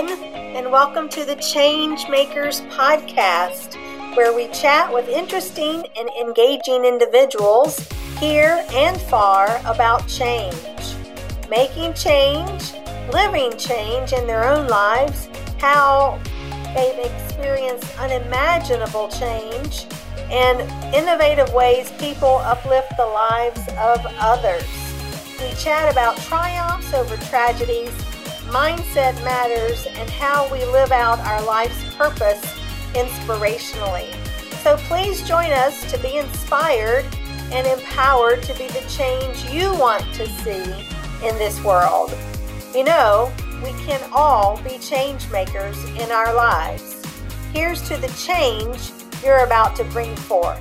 everyone, and welcome to the Change Makers Podcast, where we chat with interesting and engaging individuals here and far about change, making change, living change in their own lives, how they've experienced unimaginable change, and innovative ways people uplift the lives of others. We chat about triumphs over tragedies mindset matters, and how we live out our life's purpose inspirationally. So please join us to be inspired and empowered to be the change you want to see in this world. You know, we can all be change makers in our lives. Here's to the change you're about to bring forth.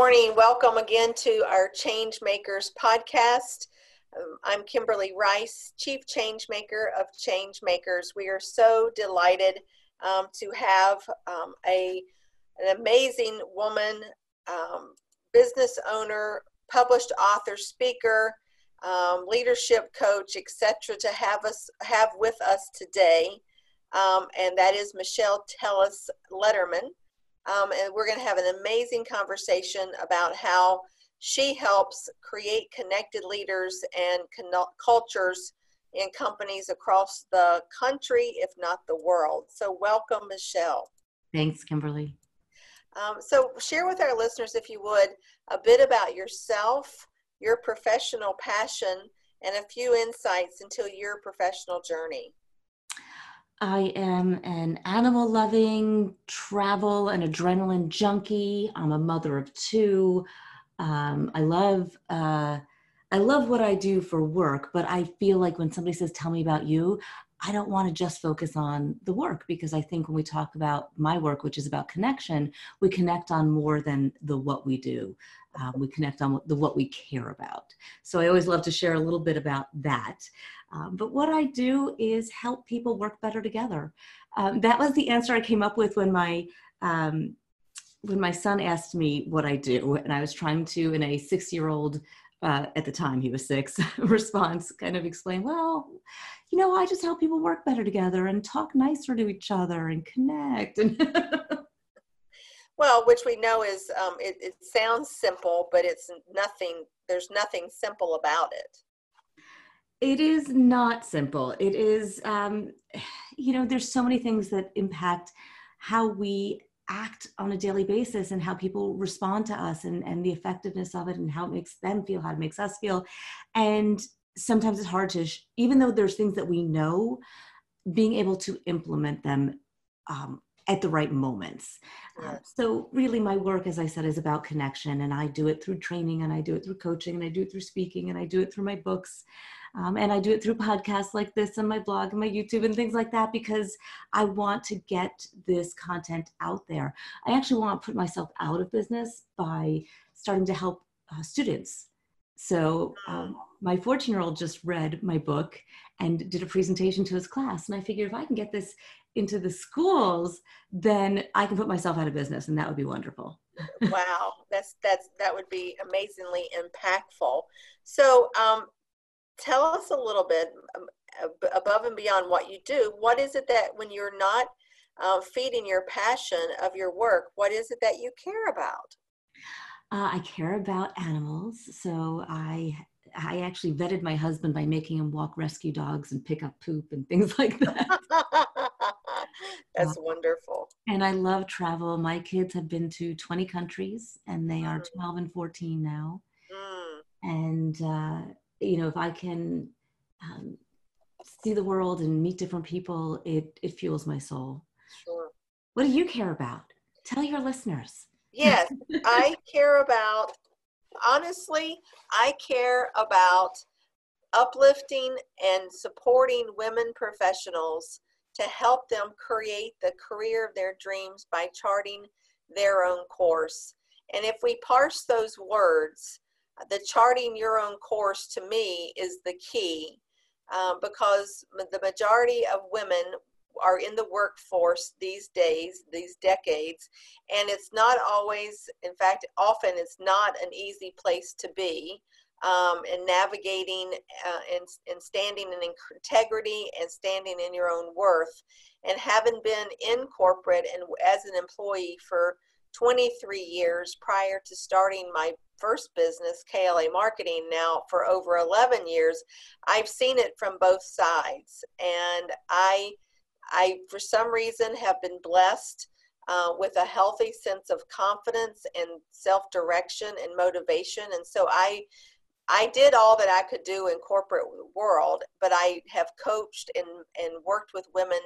Morning. Welcome again to our Change Makers podcast. Um, I'm Kimberly Rice, Chief Change Maker of Change Makers. We are so delighted um, to have um, a, an amazing woman, um, business owner, published author, speaker, um, leadership coach, etc., to have us have with us today, and that is Michelle Tillis Lederman. Um, and we're going to have an amazing conversation about how she helps create connected leaders and con- cultures in companies across the country, if not the world. So, welcome, Michelle. Thanks, Kimberly. Um, so, share with our listeners, if you would, a bit about yourself, your professional passion, and a few insights into your professional journey. I am an animal loving, travel and adrenaline junkie. I'm a mother of two. Um, I love uh, I love what I do for work, but I feel like when somebody says, "Tell me about you," I don't want to just focus on the work because I think when we talk about my work, which is about connection, we connect on more than the what we do. Um, we connect on the what we care about. So I always love to share a little bit about that. Um, but what I do is help people work better together. Um, that was the answer I came up with when my um, when my son asked me what I do, and I was trying to, in a six-year-old uh, at the time he was six response, kind of explain, well, you know, I just help people work better together and talk nicer to each other and connect. And well, which we know is um, it, it sounds simple, but it's nothing. There's nothing simple about it. It is not simple. It is, um, you know, there's so many things that impact how we act on a daily basis and how people respond to us and, and the effectiveness of it and how it makes them feel, how it makes us feel. And sometimes it's hard to, even though there's things that we know, being able to implement them um, at the right moments. Uh, so, really, my work, as I said, is about connection, and I do it through training, and I do it through coaching, and I do it through speaking, and I do it through my books. Um, and I do it through podcasts like this and my blog and my YouTube and things like that because I want to get this content out there. I actually want to put myself out of business by starting to help uh, students. So um, my 14 year old just read my book and did a presentation to his class. And I figured if I can get this into the schools, then I can put myself out of business and that would be wonderful. wow, that's that's that would be amazingly impactful. So, um, tell us a little bit um, above and beyond what you do. What is it that when you're not uh, feeding your passion of your work, what is it that you care about? Uh, I care about animals, so I I actually vetted my husband by making him walk rescue dogs and pick up poop and things like that. That's uh, wonderful. And I love travel. My kids have been to 20 countries and they are mm. 12 and 14 now. Mm. And uh, you know if i can um, see the world and meet different people it it fuels my soul. Sure. What do you care about? Tell your listeners. Yes i care about honestly i care about uplifting and supporting women professionals to help them create the career of their dreams by charting their own course. And if we parse those words the charting your own course to me is the key um, because the majority of women are in the workforce these days, these decades, and it's not always, in fact, often it's not an easy place to be. um, and navigating uh, and, and standing in integrity and standing in your own worth. And having been in corporate and as an employee for 23 years prior to starting my first business, KLA Marketing, now for over 11 years, I've seen it from both sides. And I, I for some reason, have been blessed uh, with a healthy sense of confidence and self direction and motivation. And so I, I did all that I could do in corporate world, but I have coached and, and worked with women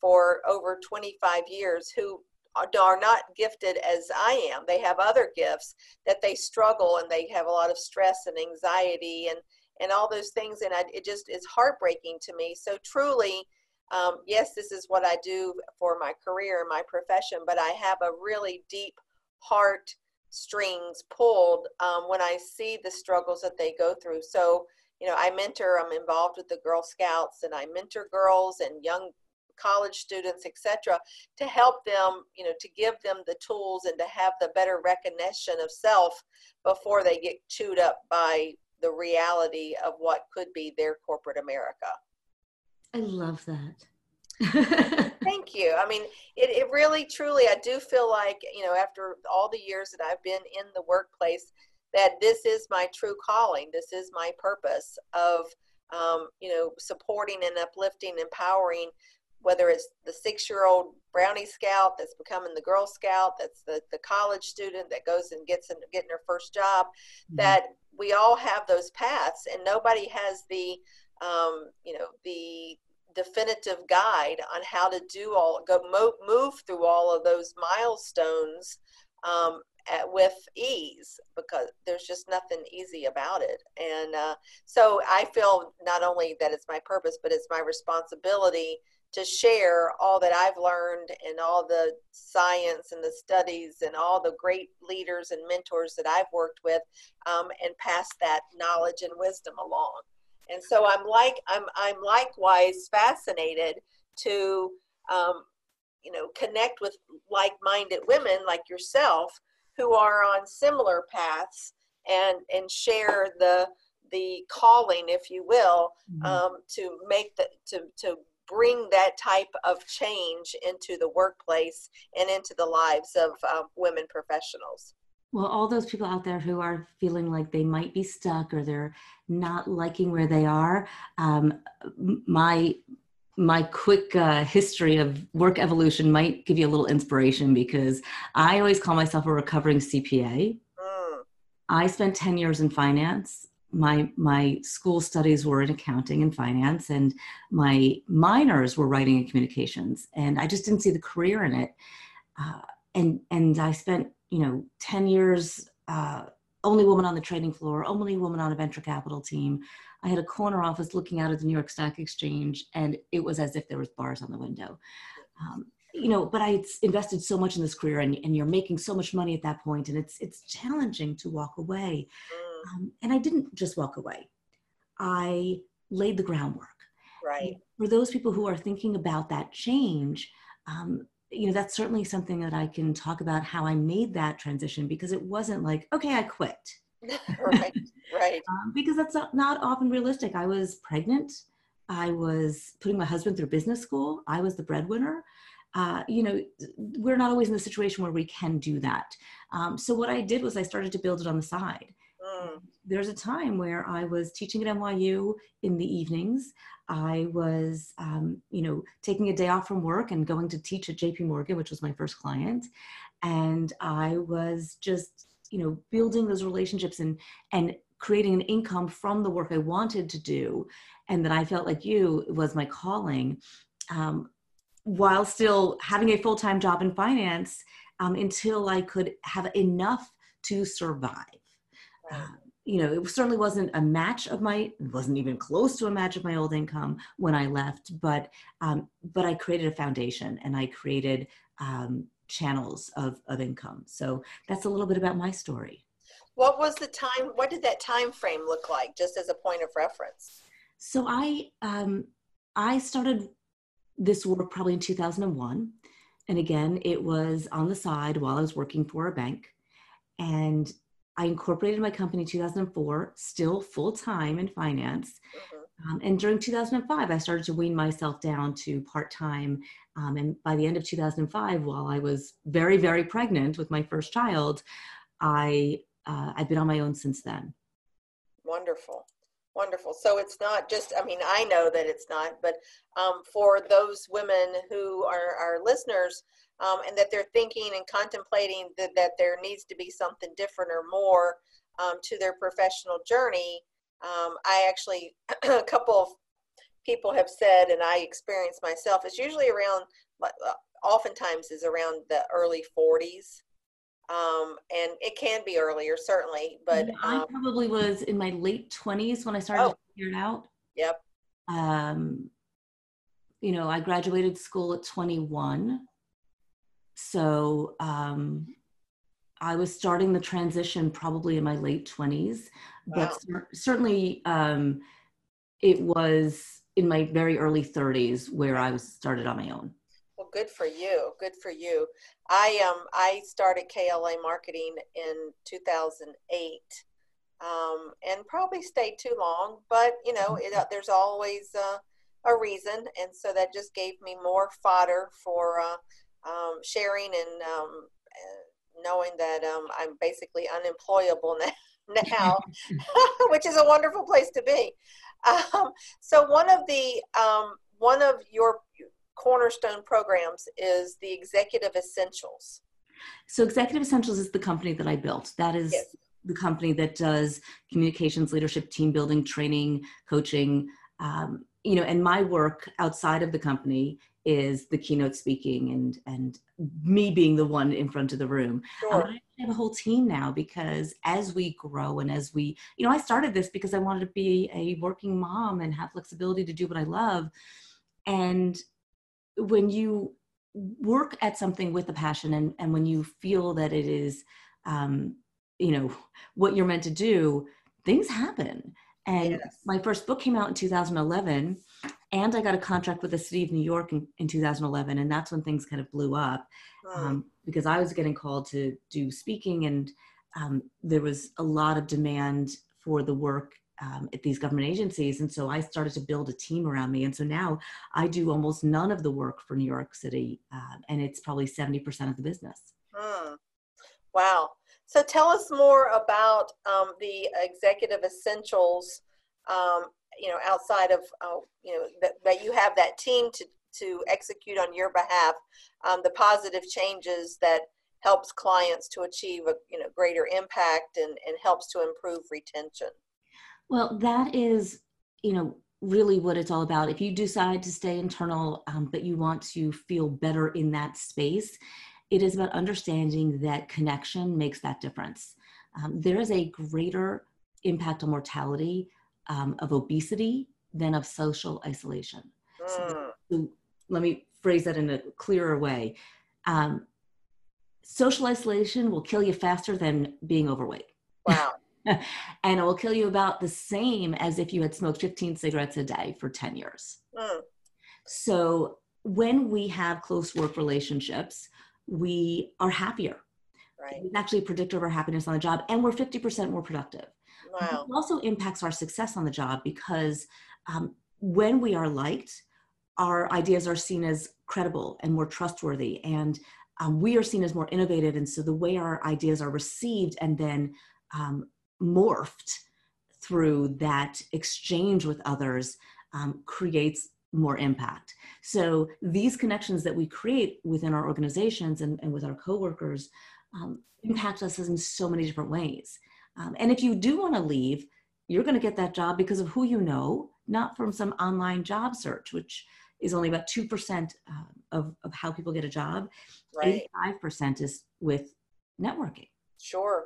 for over 25 years who are not gifted as I am. They have other gifts that they struggle and they have a lot of stress and anxiety and and all those things. And I, it just is heartbreaking to me. So truly, um, yes, this is what I do for my career and my profession, but I have a really deep heart strings pulled um, when I see the struggles that they go through. So, you know, I mentor, I'm involved with the Girl Scouts and I mentor girls and young college students, etc., to help them, you know, to give them the tools and to have the better recognition of self before they get chewed up by the reality of what could be their corporate America. I love that. Thank you. I mean, it, it really, truly, I do feel like, you know, after all the years that I've been in the workplace, that this is my true calling. This is my purpose of, um, you know, supporting and uplifting, empowering, whether it's the six year old Brownie Scout that's becoming the Girl Scout, that's the, the college student that goes and gets in, getting her first job, mm-hmm. that we all have those paths and nobody has the, um, you know, the definitive guide on how to do all go move, move through all of those milestones um, at, with ease because there's just nothing easy about it and uh, so i feel not only that it's my purpose but it's my responsibility to share all that i've learned and all the science and the studies and all the great leaders and mentors that i've worked with um, and pass that knowledge and wisdom along and so I'm like I'm I'm likewise fascinated to um, you know connect with like-minded women like yourself who are on similar paths and and share the the calling, if you will, mm-hmm. um, to make the to to bring that type of change into the workplace and into the lives of uh, women professionals. Well, all those people out there who are feeling like they might be stuck or they're not liking where they are, um, my my quick uh, history of work evolution might give you a little inspiration because I always call myself a recovering CPA. Mm. I spent 10 years in finance. My my school studies were in accounting and finance, and my minors were writing and communications. And I just didn't see the career in it. Uh, and and I spent you know 10 years uh, only woman on the trading floor only woman on a venture capital team i had a corner office looking out at the new york stock exchange and it was as if there was bars on the window um, you know but i invested so much in this career and, and you're making so much money at that point and it's it's challenging to walk away. Um, and i didn't just walk away. I laid the groundwork. Right. For those people who are thinking about that change um, you know that's certainly something that i can talk about how i made that transition because it wasn't like okay i quit. Right right. Um, because that's not, not often realistic. I was pregnant. I was putting my husband through business school. I was the breadwinner. Uh, you know we're not always in the situation where we can do that. Um, so what i did was i started to build it on the side there's a time where i was teaching at nyu in the evenings I was, um, you know, taking a day off from work and going to teach at JP Morgan, which was my first client. And I was just, you know, building those relationships and, and creating an income from the work I wanted to do. And that I felt like you was my calling um, while still having a full time job in finance um, until I could have enough to survive. Uh, you know, it certainly wasn't a match of my, it wasn't even close to a match of my old income when I left, but, um, but I created a foundation and I created um, channels of, of income. So that's a little bit about my story. What was the time, what did that time frame look like, just as a point of reference? So I, um, I started this work probably in 2001. And again, it was on the side while I was working for a bank. And I incorporated my company in 2004, still full time in finance. Mm-hmm. Um, and during 2005, I started to wean myself down to part time. Um, and by the end of 2005, while I was very, very pregnant with my first child, I uh, I've been on my own since then. Wonderful. Wonderful. So it's not just, I mean, I know that it's not, but um, for those women who are our listeners um, and that they're thinking and contemplating that, that there needs to be something different or more um, to their professional journey, um, I actually, a couple of people have said, and I experience myself, it's usually around, uh, oftentimes is around the early 40s um, and it can be earlier certainly but um, i probably was in my late 20s when i started oh, to figure it out. Yep. Um, you know i graduated school at 21 so um, i was starting the transition probably in my late 20s wow. but certainly um, it was in my very early 30s where i was started on my own well, good for you. Good for you. I um I started KLA marketing in 2008, um, and probably stayed too long. But you know, it, uh, there's always uh, a reason, and so that just gave me more fodder for uh, um, sharing and um, knowing that um, I'm basically unemployable now. now, which is a wonderful place to be. Um, so one of the um, one of your cornerstone programs is the Executive Essentials. So, Executive Essentials is the company that I built. That is yes. the company that does communications, leadership, team building, training, coaching. Um, you know, and my work outside of the company is the keynote speaking and and me being the one in front of the room. Sure. Um, I have a whole team now because as we grow and as we, you know, I started this because I wanted to be a working mom and have flexibility to do what I love. And when you work at something with a passion and, and when you feel that it is um, you know what you're meant to do things happen and yes. my first book came out in 2011 and i got a contract with the city of new york in, in 2011 and that's when things kind of blew up um, because i was getting called to do speaking and um, there was a lot of demand for the work um, at these government agencies. And so I started to build a team around me. And so now I do almost none of the work for New York City, uh, and it's probably 70% of the business. Hmm. Wow. So tell us more about um, the executive essentials, um, you know, outside of, uh, you know, that, that you have that team to, to execute on your behalf, um, the positive changes that helps clients to achieve a you know greater impact and, and helps to improve retention well, that is, you know, really what it's all about. If you decide to stay internal, um, but you want to feel better in that space, it is about understanding that connection makes that difference. Um, there is a greater impact on mortality um, of obesity than of social isolation. Mm. So, so, let me phrase that in a clearer way. Um, social isolation will kill you faster than being overweight. Wow. and it will kill you about the same as if you had smoked 15 cigarettes a day for 10 years. Mm. So when we have close work relationships, we are happier. Right. It's actually a predictor of our happiness on the job, and we're 50% more productive. Wow. It also impacts our success on the job because um, when we are liked, our ideas are seen as credible and more trustworthy, and um, we are seen as more innovative. And so the way our ideas are received and then um, morphed through that exchange with others um, creates more impact. So these connections that we create within our organizations and, and with our coworkers um, impact us in so many different ways. Um, and if you do want to leave, you're going to get that job because of who you know, not from some online job search, which is only about 2% uh, of, of how people get a job. Right. 85% is with networking. Sure.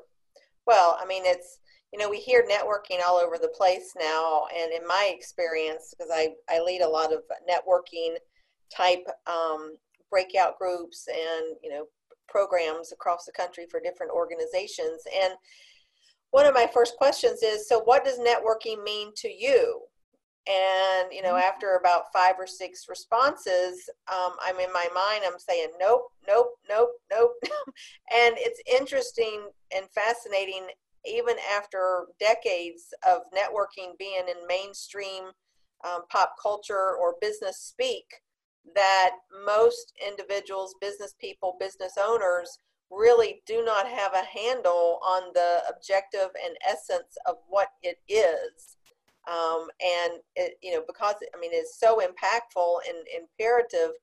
Well, I mean, it's, you know, we hear networking all over the place now. And in my experience, because I, I lead a lot of networking type um, breakout groups and, you know, programs across the country for different organizations. And one of my first questions is so, what does networking mean to you? And, you know, mm-hmm. after about five or six responses, um, I'm in my mind, I'm saying, nope, nope, nope, nope. and it's interesting and fascinating even after decades of networking being in mainstream um, pop culture or business speak, that most individuals, business people, business owners really do not have a handle on the objective and essence of what it is. Um, and it, you know, because I mean, it's so impactful and imperative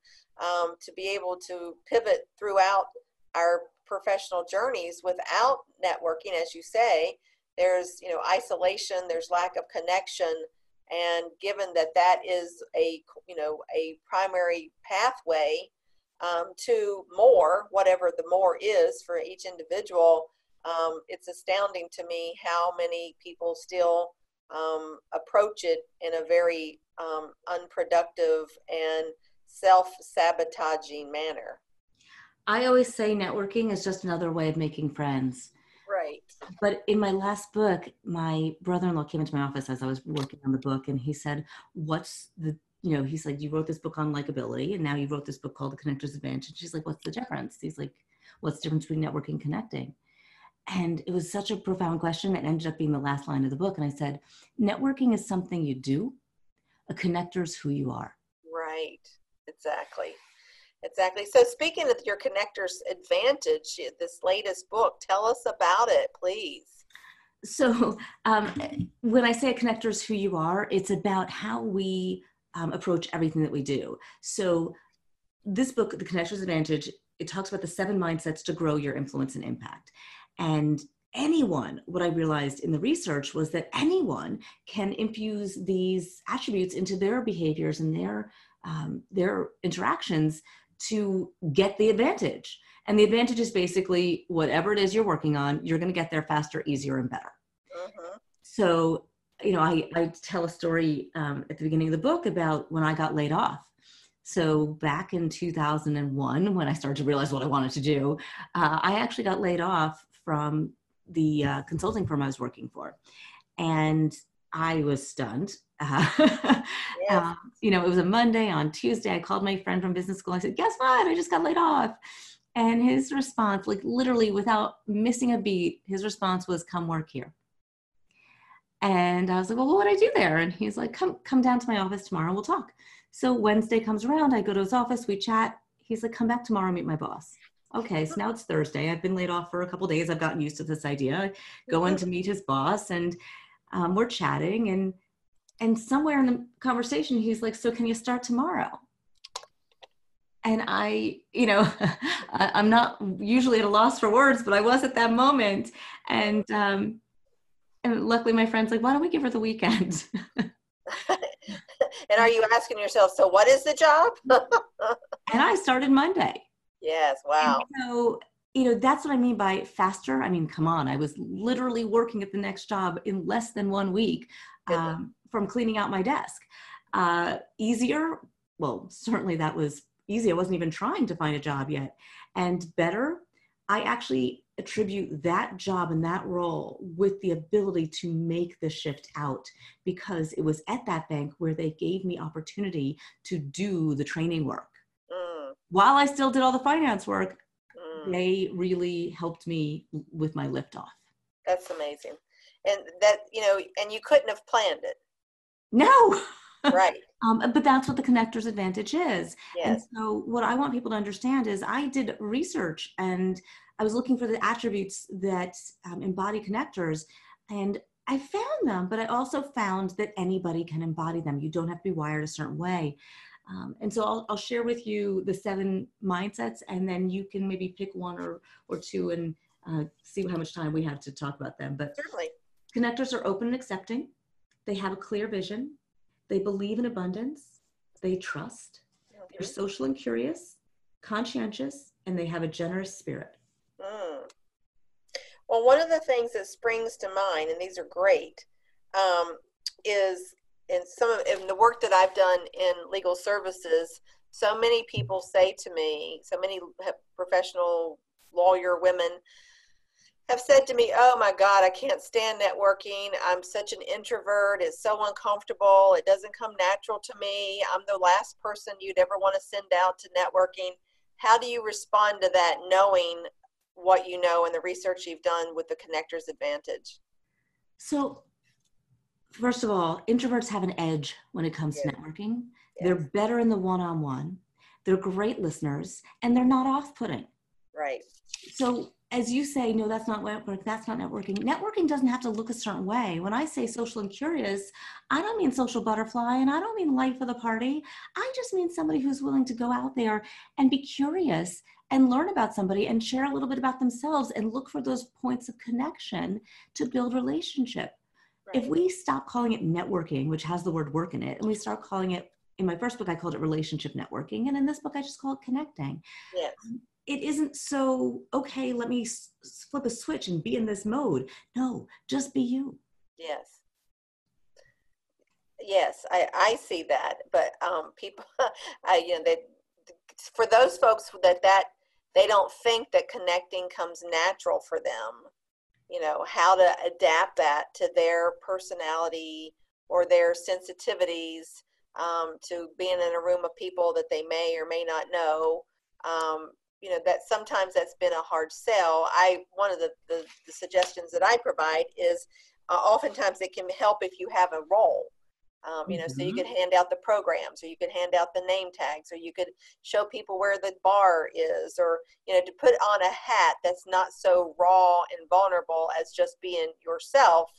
um, to be able to pivot throughout our professional journeys without networking, as you say. There's you know isolation, there's lack of connection, and given that that is a you know a primary pathway um, to more, whatever the more is for each individual, um, it's astounding to me how many people still um, approach it in a very um, unproductive and self sabotaging manner. I always say networking is just another way of making friends. Right. But in my last book, my brother in law came into my office as I was working on the book and he said, What's the you know, he's like, you wrote this book on likability, and now you wrote this book called The Connector's Advantage. She's like, what's the difference? He's like, what's the difference between networking and connecting? And it was such a profound question. It ended up being the last line of the book. And I said, networking is something you do, a connector is who you are. Right, exactly. Exactly. So, speaking of your connector's advantage, this latest book, tell us about it, please. So, um, when I say a connector is who you are, it's about how we um, approach everything that we do. So, this book, The Connector's Advantage, it talks about the seven mindsets to grow your influence and impact. And anyone, what I realized in the research was that anyone can infuse these attributes into their behaviors and their um, their interactions to get the advantage. And the advantage is basically whatever it is you're working on, you're going to get there faster, easier, and better. Uh-huh. So you know, I, I tell a story um, at the beginning of the book about when I got laid off. So back in 2001, when I started to realize what I wanted to do, uh, I actually got laid off from the uh, consulting firm I was working for, and I was stunned. Uh, yes. uh, you know, it was a Monday. On Tuesday, I called my friend from business school. I said, "Guess what? I just got laid off." And his response, like literally without missing a beat, his response was, "Come work here." And I was like, well, what would I do there? And he's like, come, come down to my office tomorrow. We'll talk. So Wednesday comes around. I go to his office. We chat. He's like, come back tomorrow. Meet my boss. Okay. So now it's Thursday. I've been laid off for a couple days. I've gotten used to this idea. Go in to meet his boss and um, we're chatting and, and somewhere in the conversation, he's like, so can you start tomorrow? and I, you know, I'm not usually at a loss for words, but I was at that moment. And um, and luckily my friend's like why don't we give her the weekend? And are you asking yourself so what is the job? And i started monday. Yes wow. and so you know that's what i mean by faster. I mean come on i was literally working at the next job in less than one week um, from cleaning out my desk. Uh, easier? Well certainly that was easy. I wasn't even trying to find a job yet. And better? I actually attribute that job and that role with the ability to make the shift out because it was at that bank where they gave me opportunity to do the training work. Mm. While I still did all the finance work, mm. they really helped me with my liftoff. That's amazing. And that, you know, and you couldn't have planned it. No. right. um, but that's what the connector's advantage is. Yes. And so, what I want people to understand is I did research and I was looking for the attributes that um, embody connectors, and I found them, but I also found that anybody can embody them. You don't have to be wired a certain way. Um, and so I'll, I'll, share with you the seven mindsets, and then you can maybe pick one or, or two and uh, see how much time we have to talk about them. But certainly, connectors are open and accepting. They have a clear vision. They believe in abundance. They trust. Mm-hmm. They're social and curious, conscientious, and they have a generous spirit. Mm. Well, one of the things that springs to mind, and these are great, um, is in some of in the work that I've done in legal services. So many people say to me, so many professional lawyer women have said to me, "Oh my God, I can't stand networking. I'm such an introvert. It's so uncomfortable. It doesn't come natural to me. I'm the last person you'd ever want to send out to networking." How do you respond to that, knowing what you know and the research you've done with the connectors advantage so first of all introverts have an edge when it comes to networking yes. they're better in the one-on-one they're great listeners and they're not off-putting right so as you say, no, that's not networking, that's not networking. Networking doesn't have to look a certain way. When I say social and curious, I don't mean social butterfly and I don't mean life of the party. I just mean somebody who's willing to go out there and be curious and learn about somebody and share a little bit about themselves and look for those points of connection to build relationship. Right. If we stop calling it networking, which has the word work in it, and we start calling it in my first book, I called it relationship networking. And in this book, I just call it connecting. Yes. Um, it isn't so okay let me s- flip a switch and be in this mode. No just be you. Yes. Yes i i see that but um people i you know that for those folks that that they don't think that connecting comes natural for them. You know how to adapt that to their personality or their sensitivities um, to being in a room of people that they may or may not know um, you know that sometimes that's been a hard sell i one of the, the, the suggestions that i provide is uh, oftentimes it can help if you have a role um, you know mm-hmm. so you mm-hmm. could hand out the programs or you could hand out the name tags or you could show people where the bar is or you know to put on a hat that's not so raw and vulnerable as just being yourself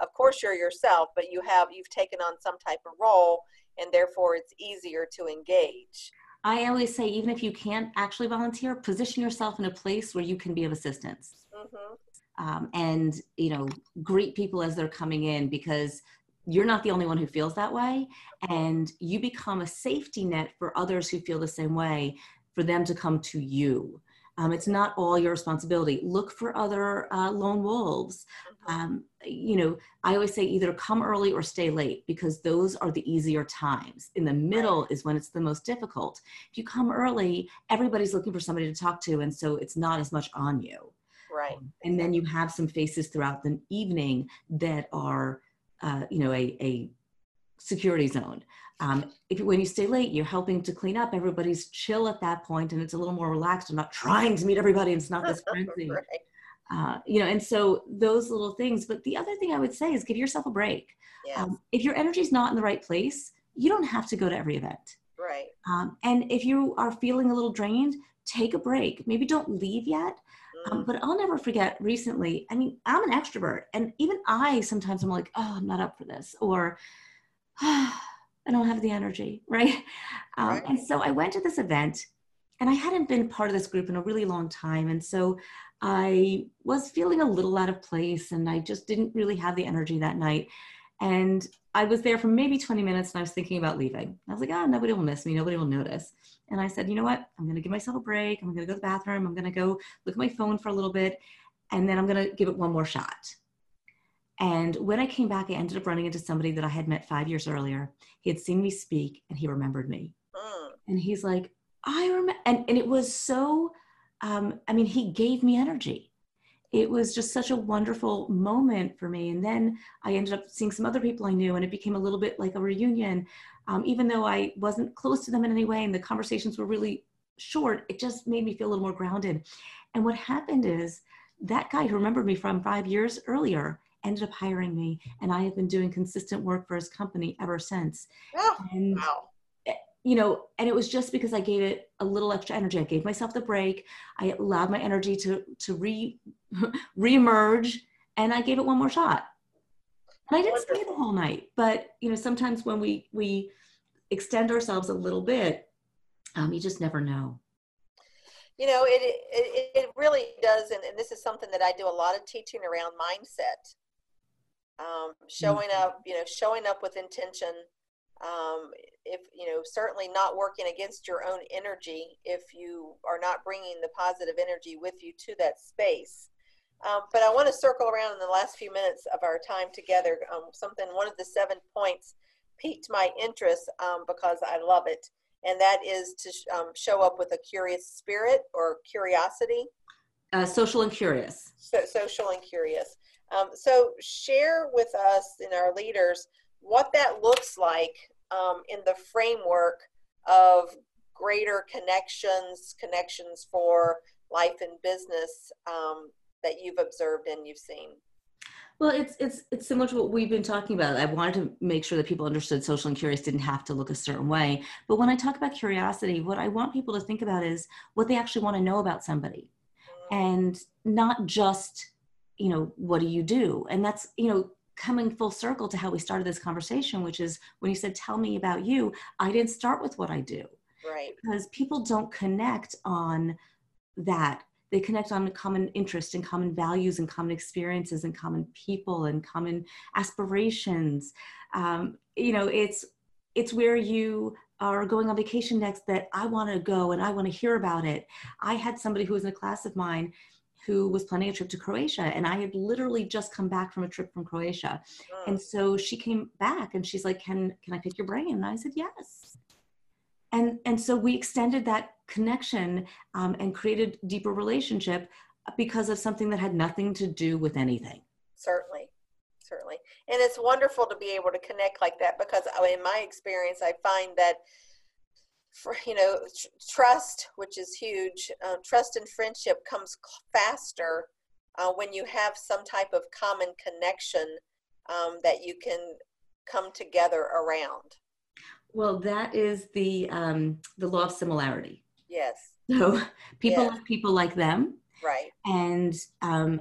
of course you're yourself but you have you've taken on some type of role and therefore it's easier to engage I always say, even if you can't actually volunteer, position yourself in a place where you can be of assistance. Mm-hmm. Um, and you know, greet people as they're coming in because you're not the only one who feels that way, and you become a safety net for others who feel the same way, for them to come to you. Um, it's not all your responsibility. Look for other uh, lone wolves. Mm-hmm. Um, you know, I always say either come early or stay late because those are the easier times. In the middle is when it's the most difficult. If you come early, everybody's looking for somebody to talk to, and so it's not as much on you. Right. Um, and then you have some faces throughout the evening that are, uh, you know, a, a security zone. Um, if when you stay late, you're helping to clean up. Everybody's chill at that point, and it's a little more relaxed. I'm not trying to meet everybody. And it's not this frenzy, right. uh, you know. And so those little things. But the other thing I would say is give yourself a break. Yes. Um, if your energy is not in the right place, you don't have to go to every event. Right. Um, and if you are feeling a little drained, take a break. Maybe don't leave yet. Um, mm. but I'll never forget recently. I mean, I'm an extrovert, and even I sometimes I'm like, oh, I'm not up for this, or I don't have the energy, right? Um, right? And so I went to this event and I hadn't been part of this group in a really long time. And so I was feeling a little out of place and I just didn't really have the energy that night. And I was there for maybe 20 minutes and I was thinking about leaving. I was like, oh, nobody will miss me. Nobody will notice. And I said, you know what? I'm going to give myself a break. I'm going to go to the bathroom. I'm going to go look at my phone for a little bit. And then I'm going to give it one more shot. And when I came back, I ended up running into somebody that I had met five years earlier. He had seen me speak and he remembered me. Mm. And he's like, I remember. And, and it was so, um, I mean, he gave me energy. It was just such a wonderful moment for me. And then I ended up seeing some other people I knew, and it became a little bit like a reunion. Um, even though I wasn't close to them in any way and the conversations were really short, it just made me feel a little more grounded. And what happened is that guy who remembered me from five years earlier ended up hiring me and I have been doing consistent work for his company ever since. Oh, and, wow. Eh, you know, and it was just because I gave it a little extra energy. I gave myself the break. I allowed my energy to to re reemerge, and I gave it one more shot. And I didn't Wonderful. stay the whole night, but you know, sometimes when we we extend ourselves a little bit, um, you just never know you know it, it it really does and, and, this is something that i do a lot of teaching around mindset um, showing mm-hmm. up you know showing up with intention um, if you know certainly not working against your own energy if you are not bringing the positive energy with you to that space. Um, but i want to circle around in the last few minutes of our time together um, something one of the seven points piqued my interest um, because i love it and that is to um, show up with a curious spirit or curiosity. Uh, social and curious. So, social and curious um, so share with us and our leaders what that looks like um, in the framework of greater connections, connections for life and business um, that you've observed and you've seen? Well, it's it's it's similar to what we've been talking about. I wanted to make sure that people understood social and curious didn't have to look a certain way. But when I talk about curiosity, what I want people to think about is what they actually want to know about somebody, mm. and not just you know what do you do. And that's you know coming full circle to how we started this conversation, which is when you said tell me about you. I didn't start with what I do, right? Because people don't connect on that they connect on common interest and common values and common experiences and common people and common aspirations um, you know it's it's where you are going on vacation next that i want to go and i want to hear about it i had somebody who was in a class of mine who was planning a trip to Croatia and I had literally just come back from a trip from Croatia. Mm. And so she came back and she's like, "Can can I pick your brain?" And I said, "Yes." And and so we extended that connection um, and created deeper relationship because of something that had nothing to do with anything certainly certainly and it's wonderful to be able to connect like that because in my experience i find that for you know tr- trust which is huge uh, trust and friendship comes faster uh, when you have some type of common connection um, that you can come together around well that is the um, the law of similarity Yes. So people yes. like people like them. Right. And um,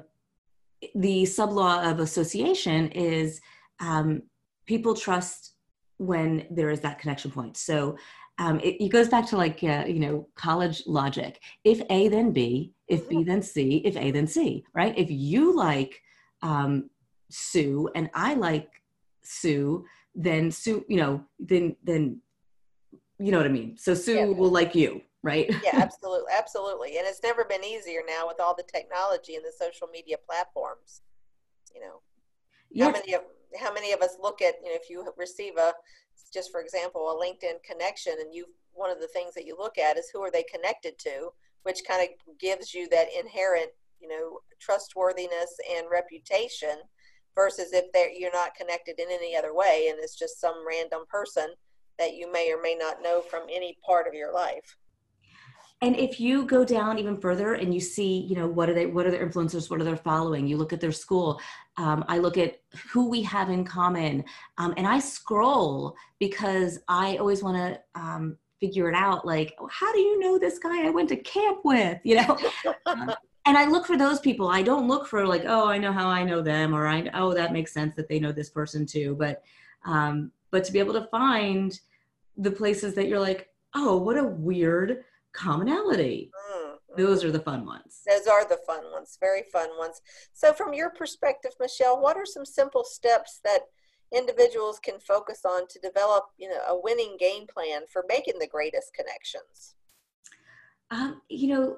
the sub law of association is um, people trust when there is that connection point. So um, it, it, goes back to like uh, you know college logic. If A then B, if B then C, if A then C, right? If you like um, Sue and I like Sue, then Sue, you know, then then you know what I mean. So Sue yeah. will like you, right? yeah, absolutely, absolutely. And it's never been easier now with all the technology and the social media platforms. You know, yeah. how many of how many of us look at you know if you receive a just for example a LinkedIn connection and you one of the things that you look at is who are they connected to, which kind of gives you that inherent you know trustworthiness and reputation versus if they're you're not connected in any other way and it's just some random person that you may or may not know from any part of your life and if you go down even further and you see you know what are they what are their influencers what are they following you look at their school um, i look at who we have in common um, and i scroll because i always want to um, figure it out like how do you know this guy i went to camp with? You know? Um, and i look for those people. I don't look for like oh i know how i know them or i oh that makes sense that they know this person too. But um, but to be able to find the places that you're like oh what a weird commonality. Mm-hmm. Those are the fun ones. Those are the fun ones, very fun ones. So, from your perspective, Michelle, what are some simple steps that individuals can focus on to develop, you know, a winning game plan for making the greatest connections? Um, you know,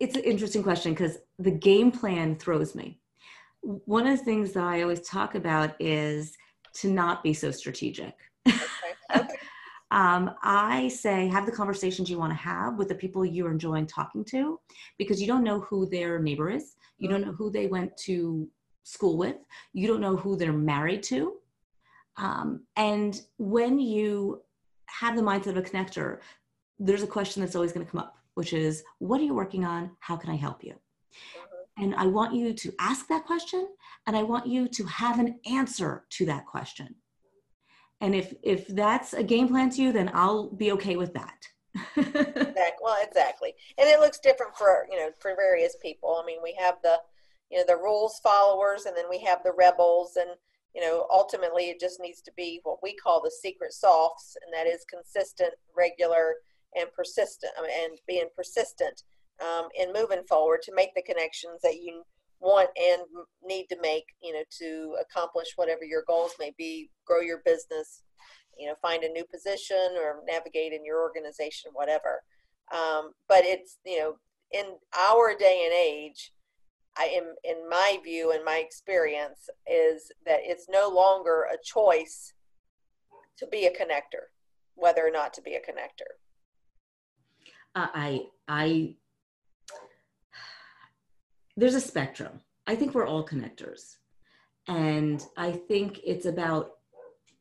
it's an interesting question because the game plan throws me. One of the things that I always talk about is to not be so strategic. Okay. Okay. um, I say have the conversations you want to have with the people you're enjoying talking to because you don't know who their neighbor is. You don't know who they went to school with. You don't know who they're married to. Um, and when you have the mindset of a connector, there's a question that's always going to come up, which is, What are you working on? How can I help you? Mm-hmm. And I want you to ask that question and I want you to have an answer to that question and if if that's a game plan to you then i'll be okay with that exactly. well exactly and it looks different for you know for various people i mean we have the you know the rules followers and then we have the rebels and you know ultimately it just needs to be what we call the secret softs and that is consistent regular and persistent and being persistent um, in moving forward to make the connections that you want and need to make you know to accomplish whatever your goals may be grow your business you know find a new position or navigate in your organization whatever. Um, but it's you know in our day and age i am in my view and my experience is that it's no longer a choice to be a connector whether or not to be a connector. Uh, i i there's a spectrum. I think we're all connectors. And I think it's about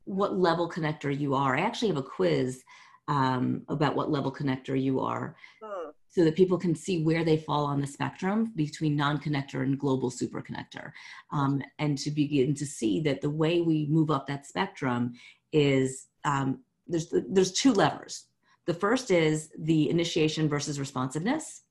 what level connector you are. I actually have a quiz um, about what level connector you are. Hmm. so that people can see where they fall on the spectrum between non-connector and global superconnector um, and to begin to see that the way we move up that spectrum is um, there's there's two levers the first is the initiation versus responsiveness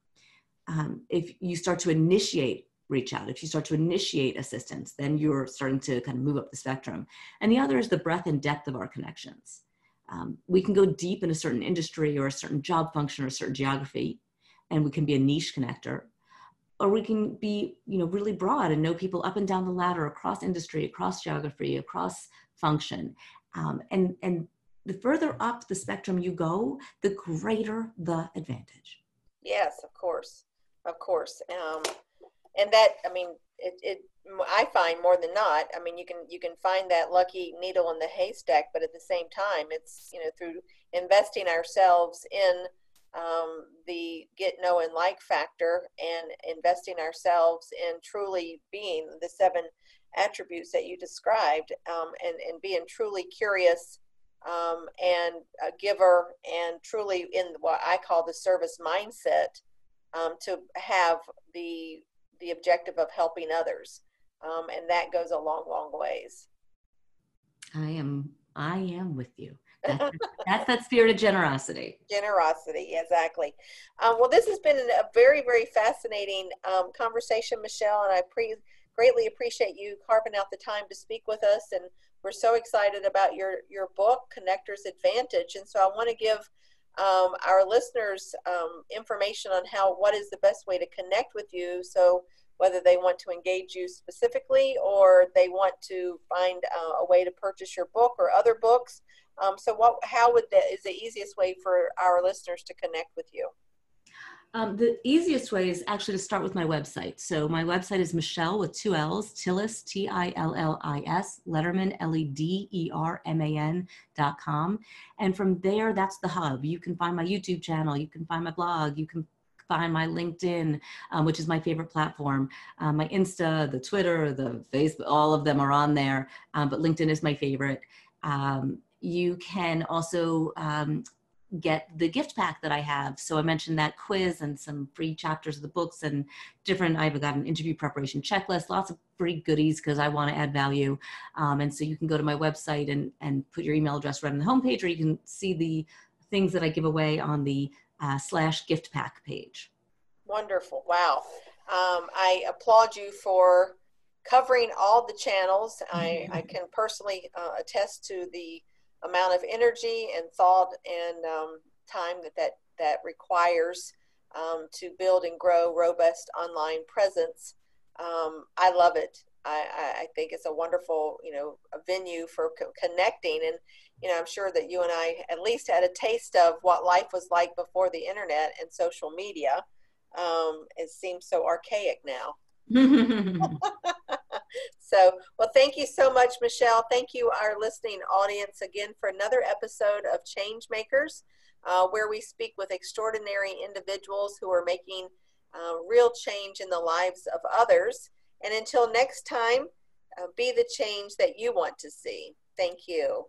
um, if you start to initiate reach out if you start to initiate assistance then you're starting to kind of move up the spectrum. And the other is the breadth and depth of our connections. Um, we can go deep in a certain industry or a certain job function or a certain geography and we can be a niche connector. Or we can be you know really broad and know people up and down the ladder across industry across geography across function. Um, and and the further up the spectrum you go the greater the advantage. Yes of course of course um, and that i mean it, it i find more than not i mean you can you can find that lucky needle in the haystack but at the same time it's you know through investing ourselves in um, the get know and like factor and investing ourselves in truly being the seven attributes that you described um, and, and being truly curious um, and a giver and truly in what I call the service mindset um, to have the the objective of helping others um, and that goes a long long ways I am I am with you that's, that's that spirit of generosity. Generosity, exactly. Um, well, this has been a very, very fascinating um, conversation, Michelle, and I pre- greatly appreciate you carving out the time to speak with us. And we're so excited about your your book, Connector's Advantage. And so I want to give um, our listeners um, information on how what is the best way to connect with you. So whether they want to engage you specifically or they want to find uh, a way to purchase your book or other books. Um, so, what, how would that is the easiest way for our listeners to connect with you? Um, the easiest way is actually to start with my website. So my website is Michelle with two L's, Tillis, T-I-L-L-I-S, Lederman, L-E-D-E-R-M-A-N dot com. And from there, that's the hub. You can find my YouTube channel, you can find my blog, you can find my LinkedIn, um, which is my favorite platform, um, my Insta, the Twitter, the Facebook, all of them are on there, um, but LinkedIn is my favorite. Um, you can also um, get the gift pack that I have. So I mentioned that quiz and some free chapters of the books and different, I've got an interview preparation checklist, lots of free goodies because I want to add value. Um, and so you can go to my website and, and put your email address right on the homepage, or you can see the things that I give away on the uh, slash gift pack page. Wonderful. Wow. Um, I applaud you for covering all the channels. I, I can personally uh, attest to the amount of energy and thought and um, time that, that that requires um, to build and grow robust online presence. Um, I love it. I, I, think it's a wonderful, you know, venue for co- connecting. And, you know, I'm sure that you and I at least had a taste of what life was like before the internet and social media. Um, it seems so archaic now. so, well, thank you so much, Michelle. Thank you, our listening audience, again for another episode of Change Makers, uh, where we speak with extraordinary individuals who are making uh, real change in the lives of others. And until next time, uh, be the change that you want to see. Thank you.